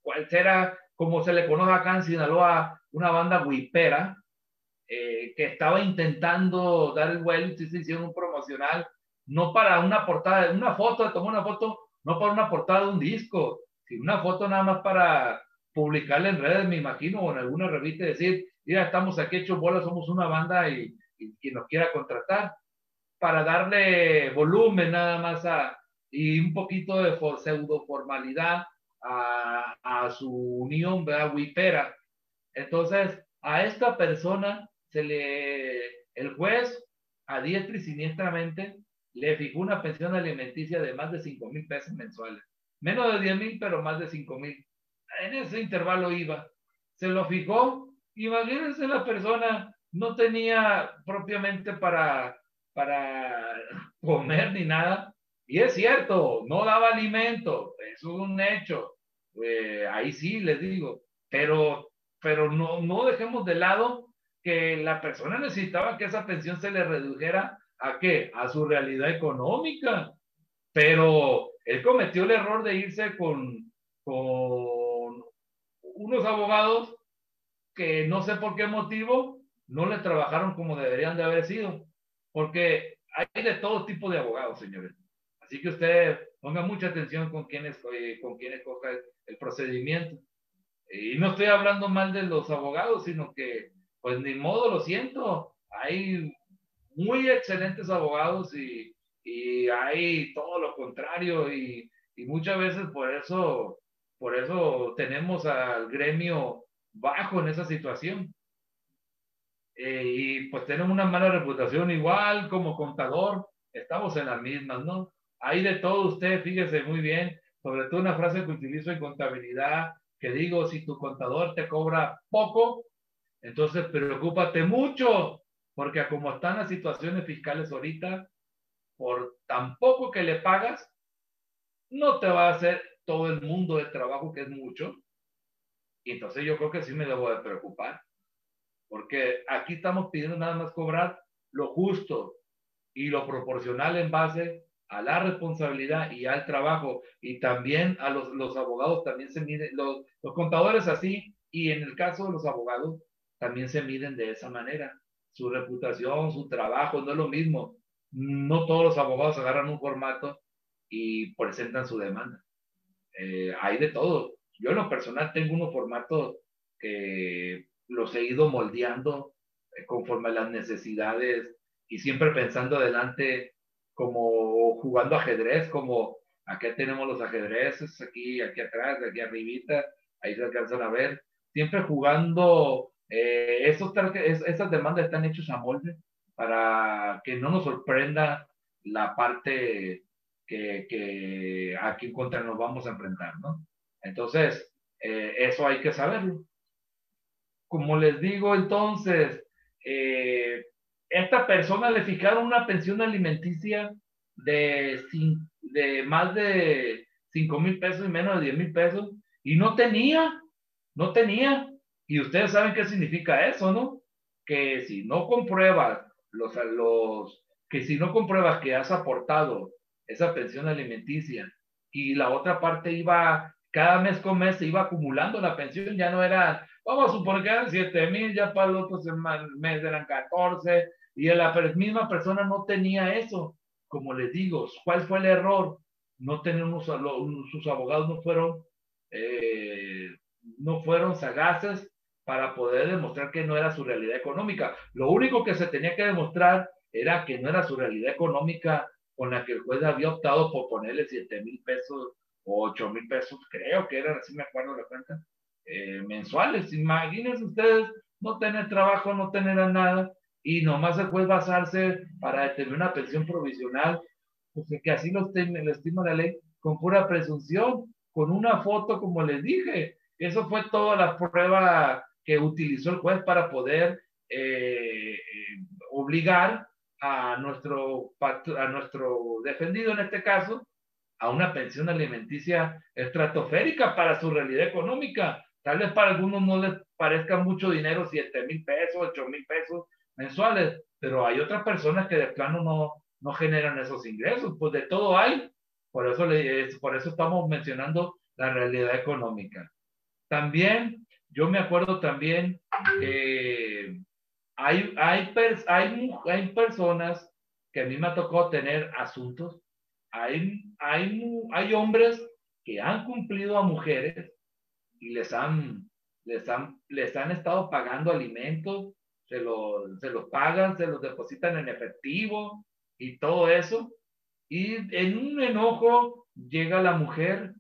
cual será, como se le conoce acá en Sinaloa, una banda huipera, eh, que estaba intentando dar el vuelo y se hicieron un promocional, no para una portada, una foto, tomó una foto, no para una portada de un disco, sino una foto nada más para publicarla en redes, me imagino, o en alguna revista y decir, mira, estamos aquí hechos bolas, somos una banda y, quien nos quiera contratar, para darle volumen nada más a, y un poquito de pseudo formalidad a, a su unión, ¿verdad? Wipera. Entonces, a esta persona se le, el juez, a diestra y siniestramente, le fijó una pensión alimenticia de más de 5 mil pesos mensuales. Menos de 10 mil, pero más de 5 mil. En ese intervalo iba. Se lo fijó. Imagínense la persona no tenía propiamente para, para comer ni nada. Y es cierto, no daba alimento. Es un hecho. Eh, ahí sí les digo. Pero, pero no, no dejemos de lado que la persona necesitaba que esa pensión se le redujera a qué? A su realidad económica. Pero él cometió el error de irse con, con unos abogados que no sé por qué motivo no le trabajaron como deberían de haber sido. Porque hay de todo tipo de abogados, señores. Así que usted ponga mucha atención con quienes, eh, con quienes coja el procedimiento. Y no estoy hablando mal de los abogados, sino que, pues ni modo, lo siento. Hay muy excelentes abogados y, y hay todo lo contrario y, y, muchas veces por eso, por eso tenemos al gremio bajo en esa situación. Eh, y pues tenemos una mala reputación igual como contador, estamos en las mismas, ¿no? Hay de todo usted, fíjese muy bien, sobre todo una frase que utilizo en contabilidad, que digo, si tu contador te cobra poco, entonces preocúpate mucho, porque como están las situaciones fiscales ahorita, por tan poco que le pagas, no te va a hacer todo el mundo de trabajo, que es mucho. Y entonces yo creo que sí me debo de preocupar, porque aquí estamos pidiendo nada más cobrar lo justo y lo proporcional en base a la responsabilidad y al trabajo. Y también a los, abogados también se miden, los contadores así, y en el caso de los abogados también se miden de esa manera su reputación, su trabajo, no es lo mismo. No todos los abogados agarran un formato y presentan su demanda. Eh, hay de todo. Yo en lo personal tengo unos formatos que los he ido moldeando eh, conforme a las necesidades y siempre pensando adelante como jugando ajedrez, como aquí tenemos los ajedrezes, aquí, aquí atrás, aquí arribita, ahí se alcanzan a ver, siempre jugando eh, esos, esas demandas están hechas a molde para que no nos sorprenda la parte que, que aquí contra nos vamos a enfrentar, ¿no? Entonces, eh, eso hay que saberlo. Como les digo, entonces, eh, esta persona le fijaron una pensión alimenticia de, de más de 5 mil pesos y menos de 10 mil pesos y no tenía, no tenía. Y ustedes saben qué significa eso, ¿no? Que si no compruebas los, los, que si no compruebas que has aportado esa pensión alimenticia y la otra parte iba, cada mes con mes se iba acumulando la pensión, ya no era, vamos a suponer que eran 7 mil, ya para el otro mes eran 14 y la misma persona no tenía eso. Como les digo, ¿cuál fue el error? No tener sus abogados no fueron, eh, no fueron sagaces para poder demostrar que no era su realidad económica. Lo único que se tenía que demostrar era que no era su realidad económica con la que el juez había optado por ponerle 7 mil pesos o 8 mil pesos, creo que eran, así me acuerdo la cuenta, eh, mensuales. Imagínense ustedes no tener trabajo, no tener nada y nomás el juez basarse para determinar una pensión provisional, pues que así lo estima la ley, con pura presunción, con una foto, como les dije. Eso fue toda la prueba que utilizó el juez para poder eh, obligar a nuestro, a nuestro defendido en este caso a una pensión alimenticia estratosférica para su realidad económica. Tal vez para algunos no les parezca mucho dinero, 7 mil pesos, 8 mil pesos mensuales, pero hay otras personas que de plano no, no generan esos ingresos. Pues de todo hay. Por eso, por eso estamos mencionando la realidad económica. También, yo me acuerdo también que hay, hay, hay, hay personas que a mí me ha tocado tener asuntos. Hay, hay, hay hombres que han cumplido a mujeres y les han, les han, les han estado pagando alimentos, se los, se los pagan, se los depositan en efectivo y todo eso. Y en un enojo llega la mujer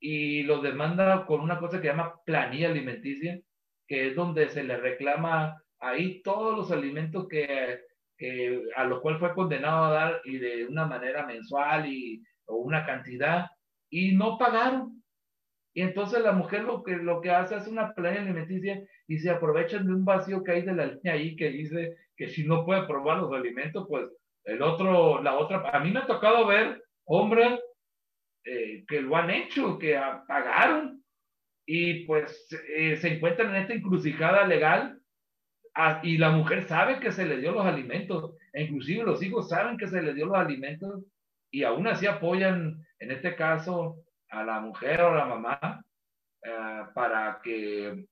y lo demanda con una cosa que llama planilla alimenticia, que es donde se le reclama ahí todos los alimentos que, a los cuales fue condenado a dar y de una manera mensual y, o una cantidad y no pagaron. Y entonces la mujer lo que, lo que hace es una planilla alimenticia y se aprovechan de un vacío que hay de la línea ahí que dice que si no puede probar los alimentos, pues el otro, la otra, a mí me ha tocado ver hombres eh, que lo han hecho, que pagaron y pues eh, se encuentran en esta encrucijada legal y la mujer sabe que se le dio los alimentos, e inclusive los hijos saben que se le dio los alimentos y aún así apoyan, en este caso, a la mujer o a la mamá eh, para que,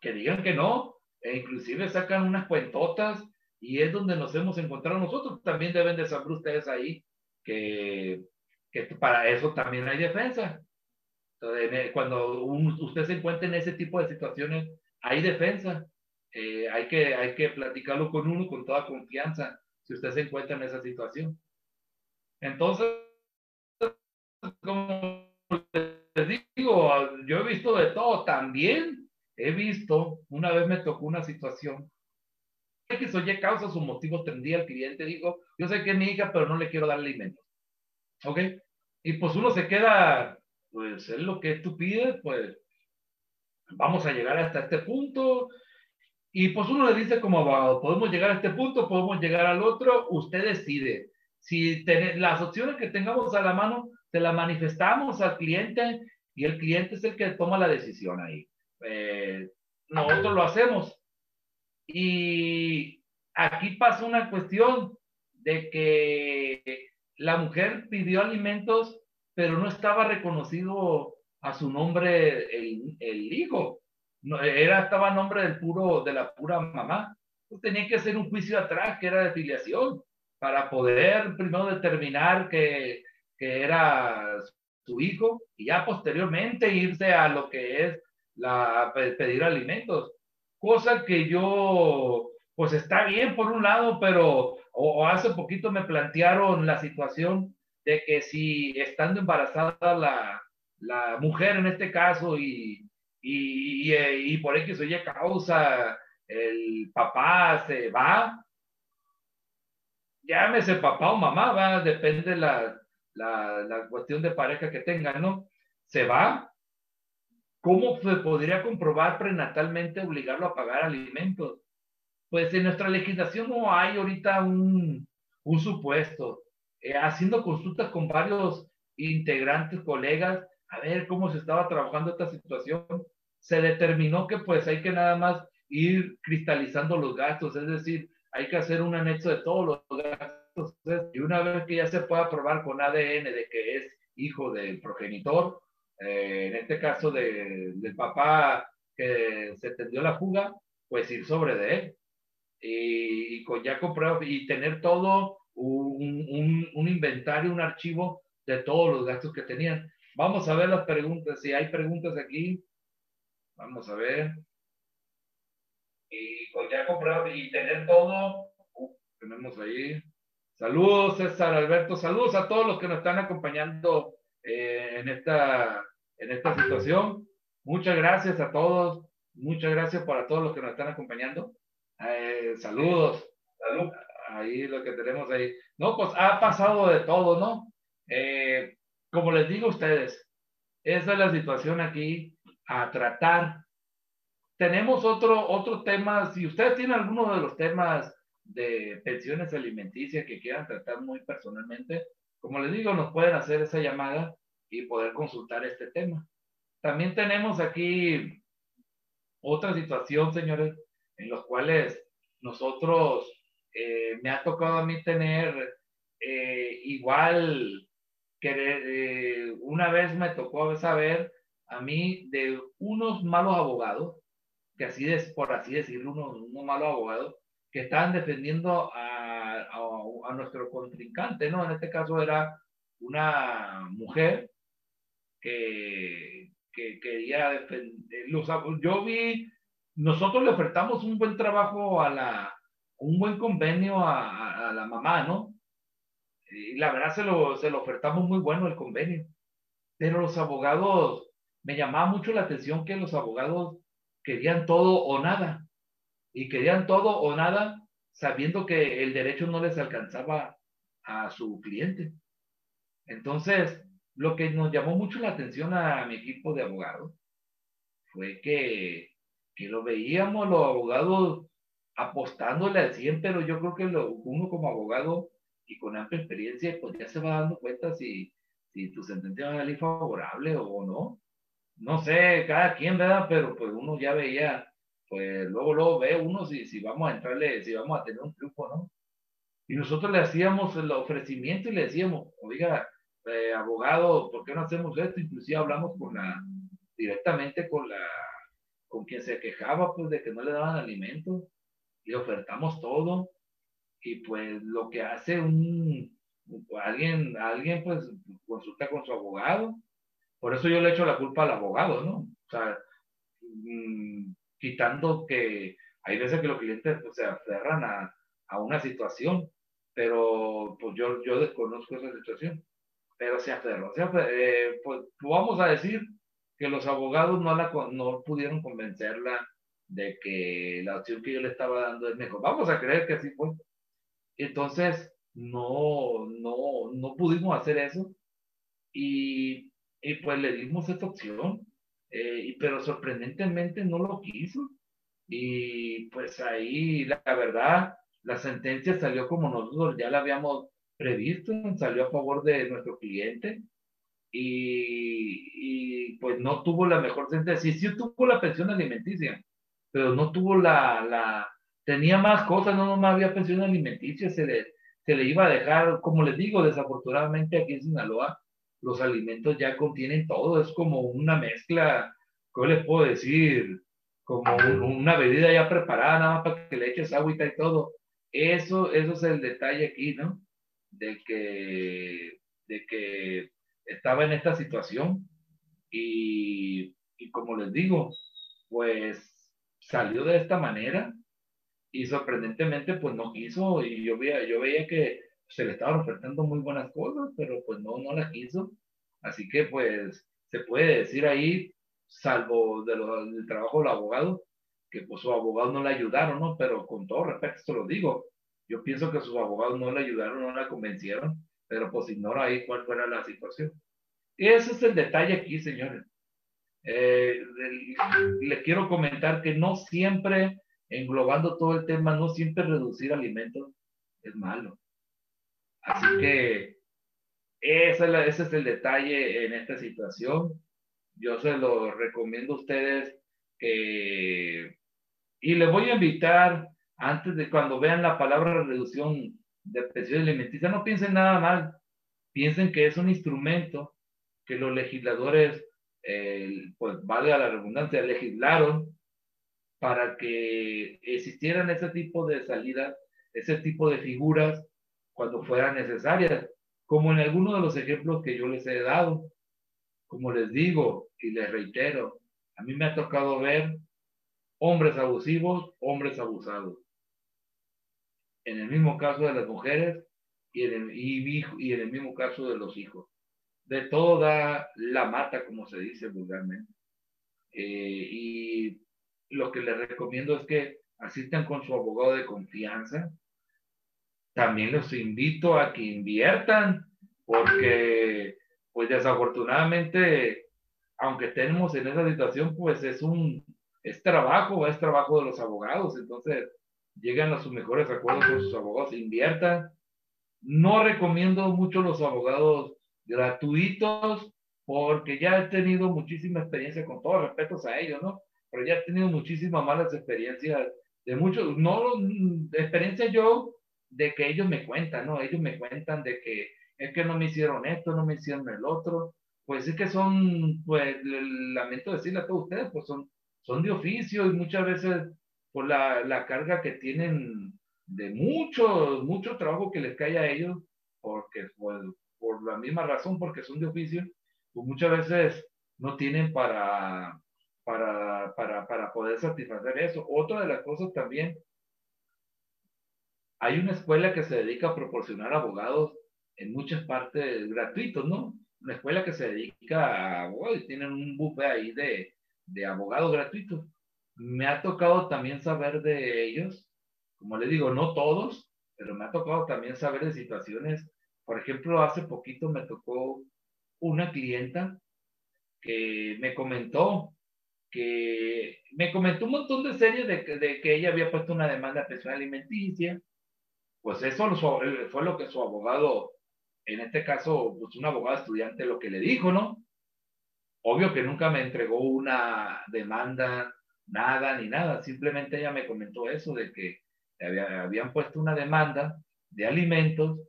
que digan que no, e inclusive sacan unas cuentotas y es donde nos hemos encontrado nosotros. También deben de saber ustedes ahí que, que para eso también hay defensa. cuando usted se encuentra en ese tipo de situaciones, hay defensa. Eh, hay, que, hay que platicarlo con uno con toda confianza si usted se encuentra en esa situación. Entonces, como les digo, yo he visto de todo. También he visto, una vez me tocó una situación que soy causa su motivo tendría el cliente, dijo, yo sé que es mi hija, pero no le quiero dar alimentos. ¿Ok? Y pues uno se queda, pues es lo que tú pides, pues vamos a llegar hasta este punto. Y pues uno le dice como abogado, podemos llegar a este punto, podemos llegar al otro, usted decide. Si las opciones que tengamos a la mano, se las manifestamos al cliente y el cliente es el que toma la decisión ahí. Eh, nosotros lo hacemos. Y aquí pasa una cuestión de que la mujer pidió alimentos, pero no estaba reconocido a su nombre el, hijo no, era, estaba a nombre del puro, de la pura mamá. Pues tenía que hacer un juicio atrás que era de filiación para poder primero determinar que, que era su hijo y ya posteriormente irse a lo que es la, pedir alimentos. Cosa que yo, pues está bien por un lado, pero o, hace poquito me plantearon la situación de que si estando embarazada la, la mujer en este caso y, y, y, y por X o Y causa el papá se va, llámese papá o mamá, ¿va? depende la, la, la cuestión de pareja que tengan, ¿no? Se va. ¿Cómo se podría comprobar prenatalmente obligarlo a pagar alimentos? Pues en nuestra legislación no hay ahorita un, un supuesto. Eh, haciendo consultas con varios integrantes, colegas, a ver cómo se estaba trabajando esta situación, se determinó que pues hay que nada más ir cristalizando los gastos, es decir, hay que hacer un anexo de todos los gastos y una vez que ya se pueda probar con ADN de que es hijo del progenitor, eh, en este caso de, del papá que se tendió la fuga, pues ir sobre de él y, y con ya comprar y tener todo un, inventario, un archivo de todos los gastos que tenían. Vamos a ver las preguntas, si hay preguntas aquí. Vamos a ver. Y con ya comprar y tener todo. Uh, tenemos ahí. Saludos, César Alberto. Saludos a todos los que nos están acompañando eh, en, esta, en esta situación. Muchas gracias a todos. Muchas gracias para todos los que nos están acompañando. Eh, saludos. Salud. Ahí lo que tenemos ahí. No, pues ha pasado de todo, ¿no? Eh, como les digo a ustedes, esa es la situación aquí a tratar. Tenemos otro, otro tema, si ustedes tienen alguno de los temas de pensiones alimenticias que quieran tratar muy personalmente, como les digo, nos pueden hacer esa llamada y poder consultar este tema. También tenemos aquí otra situación, señores, en los cuales nosotros, eh, me ha tocado a mí tener eh, igual que eh, una vez me tocó saber a mí de unos malos abogados, que así es, por así decirlo, unos, unos malos abogados, que estaban defendiendo a, a, nuestro contrincante, ¿no? En este caso era una mujer que, que quería defender, yo vi nosotros le ofertamos un buen trabajo a la, un buen convenio a, la mamá, ¿no? Y la verdad se lo, se lo ofertamos muy bueno el convenio. Pero los abogados, me llamaba mucho la atención que los abogados querían todo o nada. Y querían todo o nada sabiendo que el derecho no les alcanzaba a su cliente. Entonces, lo que nos llamó mucho la atención a mi equipo de abogados fue que que lo veíamos los abogados apostándole al 100, pero yo creo que lo, uno como abogado y con amplia experiencia, pues ya se va dando cuenta si, si tu sentencia va a salir favorable o no. No sé, cada quien, ¿verdad? Pero pues uno ya veía, pues luego, luego ve uno si, si vamos a entrarle, si vamos a tener un triunfo, ¿no? Y nosotros le hacíamos el ofrecimiento y le decíamos, oiga, eh, abogado, ¿por qué no hacemos esto? Inclusive hablamos con la, directamente con la con quien se quejaba pues de que no le daban alimento, le ofertamos todo y pues lo que hace un alguien alguien pues consulta con su abogado por eso yo le echo la culpa al abogado no o sea mmm, quitando que hay veces que los clientes pues, se aferran a, a, una situación pero pues yo yo desconozco esa situación pero se aferran o sea, eh, pues vamos a decir que los abogados no, la, no pudieron convencerla de que la opción que yo le estaba dando es mejor. Vamos a creer que así fue. Entonces, no, no, no pudimos hacer eso y, y pues le dimos esta opción, eh, pero sorprendentemente no lo quiso. Y pues ahí, la, la verdad, la sentencia salió como nosotros ya la habíamos previsto, salió a favor de nuestro cliente y, y, pues no tuvo la mejor sentencia. Sí, sí tuvo la pensión alimenticia, pero no tuvo la, la tenía más cosas, no nomás había pensión alimenticia, se le, se le iba a dejar, como les digo, desafortunadamente aquí en Sinaloa, los alimentos ya contienen todo, es como una mezcla, ¿cómo les puedo decir? Como una bebida ya preparada, nada más para que le eches agüita y todo. Eso, eso es el detalle aquí, ¿no? De que, de que estaba en esta situación y, y, como les digo, pues salió de esta manera y sorprendentemente pues no quiso y yo veía, yo veía que se le estaban ofertando muy buenas cosas, pero pues no, no las quiso. Así que pues se puede decir ahí, salvo del trabajo del abogado, que pues su abogado no le ayudaron, ¿no? Pero con todo respeto se lo digo, Yo pienso que sus abogados no le ayudaron, no la convencieron, pero pues ignora ahí cuál fuera la situación. Y ese es el detalle aquí, señores. Eh, le quiero comentar que no siempre, englobando todo el tema, no siempre reducir alimentos es malo. Así que ese es el detalle en esta situación. Yo se lo recomiendo a ustedes que, y les voy a invitar antes de cuando vean la palabra reducción de presión alimenticia, no piensen nada mal, piensen que es un instrumento que los legisladores, eh, pues valga la redundancia, legislaron para que existieran ese tipo de salidas, ese tipo de figuras cuando fueran necesarias, como en algunos de los ejemplos que yo les he dado. Como les digo y les reitero, a mí me ha tocado ver hombres abusivos, hombres abusados. En el mismo caso de las mujeres y en el, y, en el mismo caso de los hijos. De toda la mata, como se dice vulgarmente. Eh, y lo que les recomiendo es que asistan con su abogado de confianza. También los invito a que inviertan, porque pues desafortunadamente, aunque estemos en esa situación, pues es un, es trabajo, es trabajo de los abogados, entonces llegan a sus mejores acuerdos con sus abogados, inviertan. No recomiendo mucho los abogados gratuitos porque ya he tenido muchísima experiencia, con todos respetos a ellos, ¿no? Pero ya he tenido muchísimas malas experiencias de muchos, no experiencia yo de que ellos me cuentan, ¿no? Ellos me cuentan de que es que no me hicieron esto, no me hicieron el otro. Pues es que son, pues, lamento decirle a todos ustedes, pues son, son de oficio y muchas veces por la, la carga que tienen de mucho, mucho trabajo que les cae a ellos, porque pues, por la misma razón, porque son de oficio, pues muchas veces no tienen para, para, para, para poder satisfacer eso. Otra de las cosas también, hay una escuela que se dedica a proporcionar abogados en muchas partes gratuitos, ¿no? Una escuela que se dedica a, y tienen un buffet ahí de, de abogados gratuitos. Me ha tocado también saber de ellos, como les digo, no todos, pero me ha tocado también saber de situaciones. Por ejemplo, hace poquito me tocó una clienta que me comentó que me comentó un montón de series de, de que ella había puesto una demanda de pensión alimenticia. Pues eso fue lo que su abogado en este caso, pues un abogado estudiante lo que le dijo, ¿no? Obvio que nunca me entregó una demanda, nada ni nada, simplemente ella me comentó eso de que habían puesto una demanda de alimentos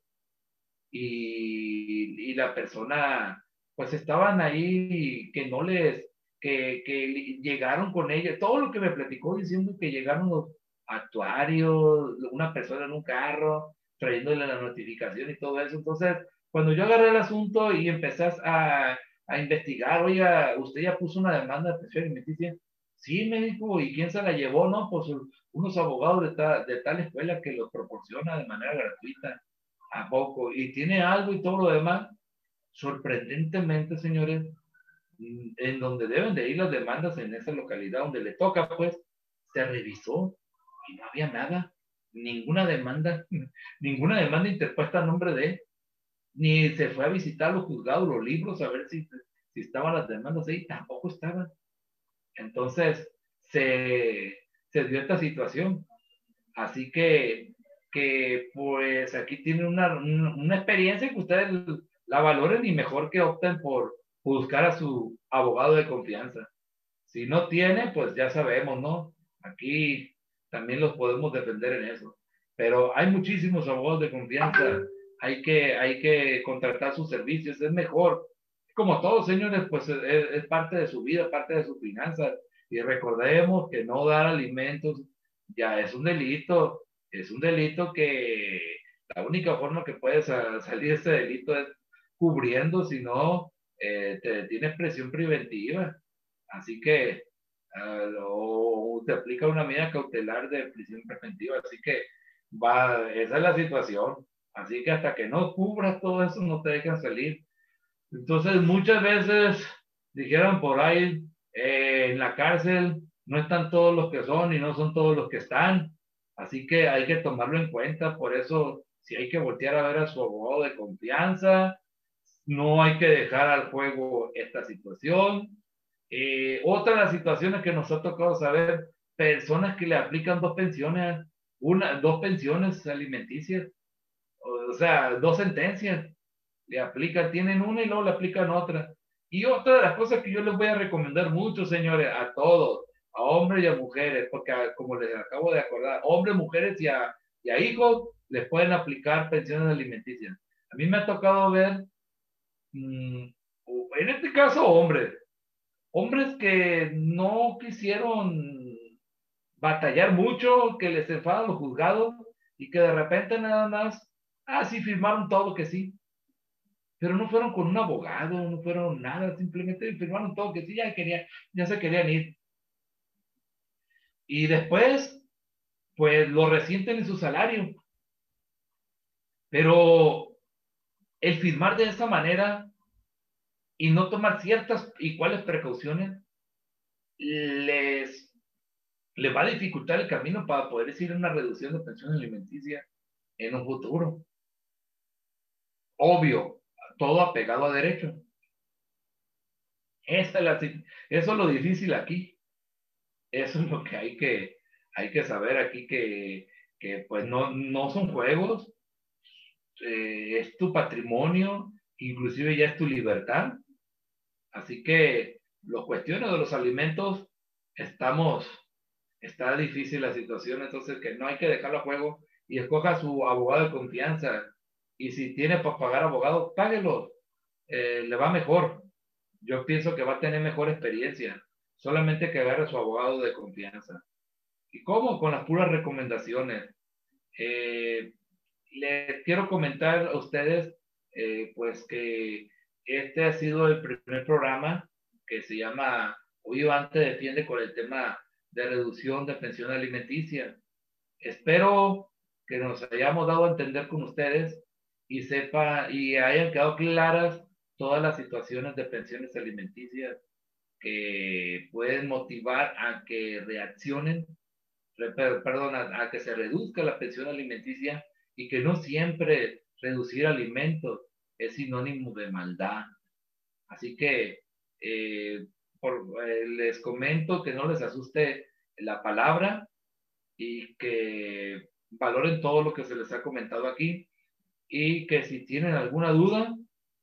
y, y la persona, pues estaban ahí que no les, que, que llegaron con ella, todo lo que me platicó diciendo que llegaron los actuarios, una persona en un carro, trayéndole la notificación y todo eso. Entonces, cuando yo agarré el asunto y empezás a, a investigar, oiga, usted ya puso una demanda de presión alimenticia. Sí, médico, ¿y quién se la llevó? No, pues unos abogados de, de tal escuela que lo proporciona de manera gratuita. ¿A poco? Y tiene algo y todo lo demás. Sorprendentemente, señores, en donde deben de ir las demandas en esa localidad donde le toca, pues, se revisó y no había nada ninguna demanda, ninguna demanda interpuesta a nombre de él, ni se fue a visitar los juzgados, los libros, a ver si, si estaban las demandas ahí, tampoco estaban. Entonces, se, se dio esta situación. Así que, que pues aquí tienen una, una experiencia que ustedes la valoren y mejor que opten por buscar a su abogado de confianza. Si no tiene, pues ya sabemos, ¿no? Aquí también los podemos defender en eso. Pero hay muchísimos abogados de confianza, hay que, hay que contratar sus servicios, es mejor. Como todos, señores, pues es, parte de su vida, parte de su finanzas. Y recordemos que no dar alimentos ya es un delito, es un delito que la única forma que puedes salir de ese delito es cubriendo, si no, eh, te tienes presión preventiva. Así que o te aplica una medida cautelar de prisión preventiva. Así que va, esa es la situación. Así que hasta que no cubras todo eso, no te dejan salir. Entonces, muchas veces dijeron por ahí, eh, en la cárcel no están todos los que son y no son todos los que están. Así que hay que tomarlo en cuenta, por eso si hay que voltear a ver a su abogado de confianza, no hay que dejar al juego esta situación. Eh, otra de las situaciones que nos ha tocado saber, personas que le aplican dos pensiones, una, dos pensiones alimenticias, o sea, dos sentencias, le aplican, tienen una y luego le aplican otra. Y otra de las cosas que yo les voy a recomendar mucho, señores, a todos, a hombres y a mujeres, porque como les acabo de acordar, hombres, mujeres y a, y a hijos les pueden aplicar pensiones alimenticias. A mí me ha tocado ver, mm, en este caso, hombres, hombres que no quisieron batallar mucho, que les enfadan los juzgados y que de repente nada más, ah, sí, firmaron todo que sí. Pero no fueron con un abogado, no fueron nada, simplemente firmaron todo que sí, ya, quería, ya se querían ir. Y después, pues lo resienten en su salario. Pero el firmar de esa manera y no tomar ciertas y cuáles precauciones les, les va a dificultar el camino para poder decir una reducción de pensión alimenticia en un futuro. Obvio, todo apegado a derecho. Esa es la, eso es lo difícil aquí. Eso es lo que hay que, hay que saber aquí, que, que pues no, no son juegos, eh, es tu patrimonio, inclusive ya es tu libertad. Así que los cuestiones de los alimentos, estamos, está difícil la situación, entonces que no hay que dejarlo a juego y escoja su abogado de confianza. Y si tiene para pagar abogado, páguelo, eh, le va mejor. Yo pienso que va a tener mejor experiencia solamente que agarre a su abogado de confianza. ¿Y cómo? Con las puras recomendaciones. Eh, les quiero comentar a ustedes, eh, pues que este ha sido el primer programa que se llama Hoy antes defiende con el tema de reducción de pensión alimenticia. Espero que nos hayamos dado a entender con ustedes y sepa y hayan quedado claras todas las situaciones de pensiones alimenticias que pueden motivar a que reaccionen, perdón, a, que se reduzca la pensión alimenticia y que no siempre reducir alimentos es sinónimo de maldad. Así que eh, eh, les comento que no les asuste la palabra y que valoren todo lo que se les ha comentado aquí y que si tienen alguna duda,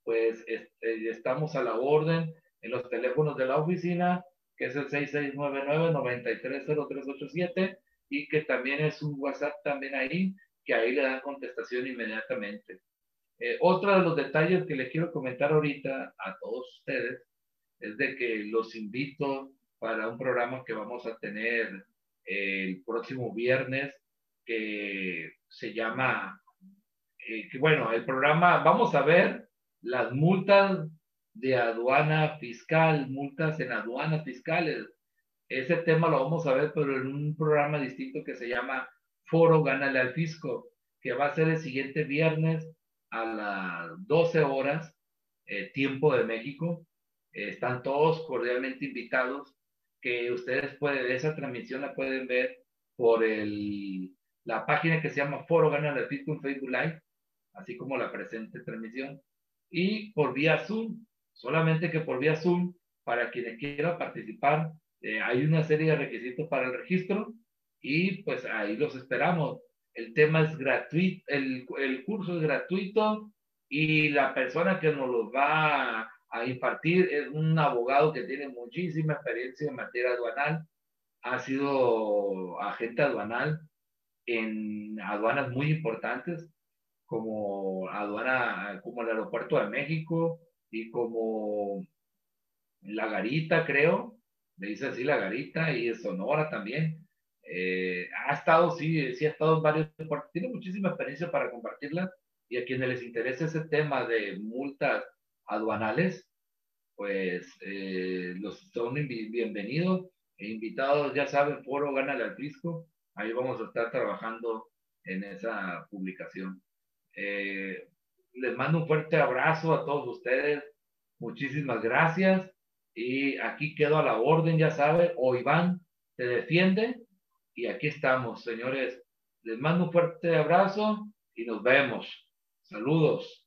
pues este, estamos a la orden en los teléfonos de la oficina, que es el 6699-930387, y que también es un WhatsApp también ahí, que ahí le dan contestación inmediatamente. Eh, otro de los detalles que les quiero comentar ahorita a todos ustedes es de que los invito para un programa que vamos a tener el próximo viernes que se llama, eh, que bueno, el programa, vamos a ver las multas de aduana fiscal, multas en aduanas fiscales. Ese tema lo vamos a ver, pero en un programa distinto que se llama Foro Gánale al Fisco, que va a ser el siguiente viernes a las 12 horas, eh, tiempo de México. están todos cordialmente invitados, que ustedes pueden, esa transmisión la pueden ver por el, la página que se llama Foro Gánale al Fisco en Facebook Live, así como la presente transmisión, y por vía Zoom solamente que por vía Zoom, para quienes quieran participar, eh, hay una serie de requisitos para el registro y pues ahí los esperamos. El tema es gratuito, el, el curso es gratuito y la persona que nos lo va a impartir es un abogado que tiene muchísima experiencia en materia aduanal, ha sido agente aduanal en aduanas muy importantes como aduana, como el aeropuerto de México, y como La Garita, creo, le dice así La Garita, y Sonora también. Eh, ha estado, sí, sí ha estado en varios tiene muchísima experiencia para compartirla, y a quienes les interese ese tema de multas aduanales, pues eh, los son bienvenidos e invitados, ya saben, Foro Gánale al Fisco, ahí vamos a estar trabajando en esa publicación. Eh, les mando un fuerte abrazo a todos ustedes. Muchísimas gracias. Y aquí quedo a la orden, ya sabe, o Iván te defiende. Y aquí estamos, señores. Les mando un fuerte abrazo y nos vemos. Saludos.